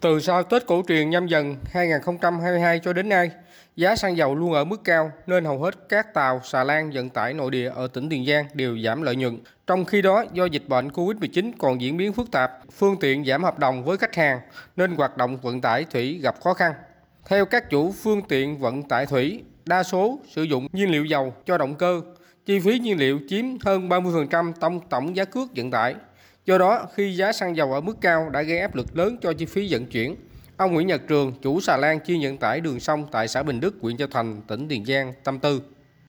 Từ sau Tết cổ truyền nhâm dần 2022 cho đến nay, giá xăng dầu luôn ở mức cao nên hầu hết các tàu xà lan vận tải nội địa ở tỉnh Tiền Giang đều giảm lợi nhuận. Trong khi đó, do dịch bệnh Covid-19 còn diễn biến phức tạp, phương tiện giảm hợp đồng với khách hàng nên hoạt động vận tải thủy gặp khó khăn. Theo các chủ phương tiện vận tải thủy, đa số sử dụng nhiên liệu dầu cho động cơ, chi phí nhiên liệu chiếm hơn 30% tổng tổng giá cước vận tải. Do đó, khi giá xăng dầu ở mức cao đã gây áp lực lớn cho chi phí vận chuyển. Ông Nguyễn Nhật Trường, chủ xà lan chuyên vận tải đường sông tại xã Bình Đức, huyện Châu Thành, tỉnh Tiền Giang, tâm tư.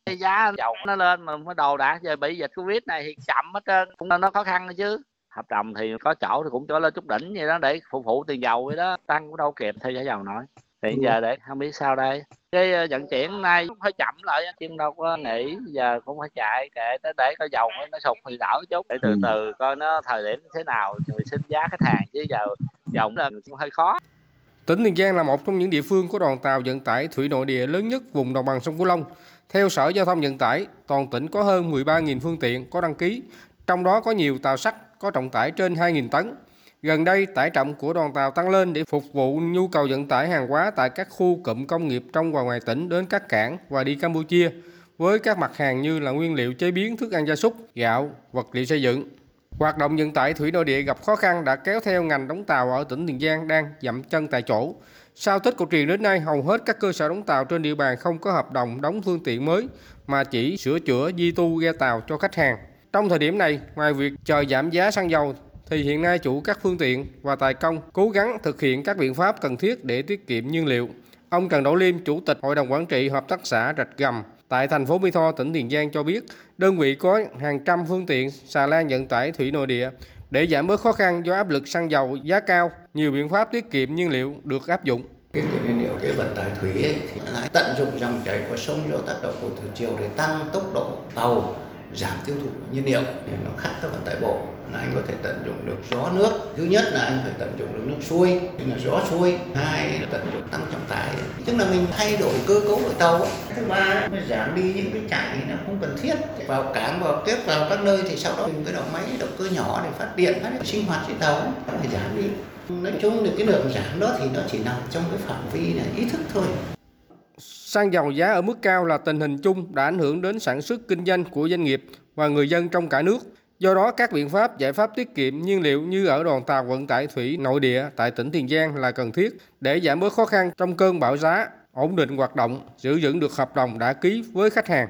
Cái giá dầu nó lên mà mới đồ đã giờ bị dịch Covid này thì chậm hết trơn, cũng nó khó khăn chứ. Hợp đồng thì có chỗ thì cũng cho lên chút đỉnh vậy đó để phục vụ tiền dầu vậy đó, tăng cũng đâu kịp theo giá dầu nói. Thì giờ để không biết sao đây. Cái ờ, vận chuyển nay cũng hơi chậm lại, chứ đâu có nghỉ, giờ cũng phải chạy kệ tới để coi dầu nó sụt thì đỡ chút để từ từ coi nó thời điểm thế nào rồi xin giá khách hàng chứ giờ dầu là cũng hơi khó. Tỉnh Tiền Giang là một trong những địa phương có đoàn tàu vận tải thủy nội địa lớn nhất vùng đồng bằng sông Cửu Long. Theo Sở Giao thông Vận tải, toàn tỉnh có hơn 13.000 phương tiện có đăng ký, trong đó có nhiều tàu sắt có trọng tải trên 2.000 tấn. Gần đây, tải trọng của đoàn tàu tăng lên để phục vụ nhu cầu vận tải hàng hóa tại các khu cụm công nghiệp trong và ngoài tỉnh đến các cảng và đi Campuchia với các mặt hàng như là nguyên liệu chế biến thức ăn gia súc, gạo, vật liệu xây dựng. Hoạt động vận tải thủy nội địa gặp khó khăn đã kéo theo ngành đóng tàu ở tỉnh Tiền Giang đang dậm chân tại chỗ. Sau Tết cổ truyền đến nay, hầu hết các cơ sở đóng tàu trên địa bàn không có hợp đồng đóng phương tiện mới mà chỉ sửa chữa di tu ghe tàu cho khách hàng. Trong thời điểm này, ngoài việc chờ giảm giá xăng dầu thì hiện nay chủ các phương tiện và tài công cố gắng thực hiện các biện pháp cần thiết để tiết kiệm nhiên liệu. Ông Trần Đỗ Liêm, Chủ tịch Hội đồng Quản trị Hợp tác xã Rạch Gầm tại thành phố Mỹ Tho, tỉnh Tiền Giang cho biết, đơn vị có hàng trăm phương tiện xà lan vận tải thủy nội địa để giảm bớt khó khăn do áp lực xăng dầu giá cao, nhiều biện pháp tiết kiệm nhiên liệu được áp dụng. cái nhiên liệu cái vận tải thủy ấy, thì tận dụng dòng chảy của sông do tác động của thủy triều để tăng tốc độ tàu giảm tiêu thụ nhiên liệu thì nó khác các vận tải bộ, là anh có thể tận dụng được gió nước. Thứ nhất là anh phải tận dụng được nước xuôi tức là gió xuôi hai là tận dụng tăng trọng tải tức là mình thay đổi cơ cấu của tàu thứ ba là giảm đi những cái chạy nó không cần thiết. Vào cảng, vào tiếp vào các nơi thì sau đó dùng cái đầu máy, động cơ nhỏ để phát điện phát điện sinh hoạt trên tàu nó phải giảm đi. Nói chung thì cái lượng giảm đó thì nó chỉ nằm trong cái phạm vi là ý thức thôi. Xăng dầu giá ở mức cao là tình hình chung đã ảnh hưởng đến sản xuất kinh doanh của doanh nghiệp và người dân trong cả nước. Do đó, các biện pháp giải pháp tiết kiệm nhiên liệu như ở đoàn tàu vận tải thủy nội địa tại tỉnh Tiền Giang là cần thiết để giảm bớt khó khăn trong cơn bão giá, ổn định hoạt động, giữ vững được hợp đồng đã ký với khách hàng.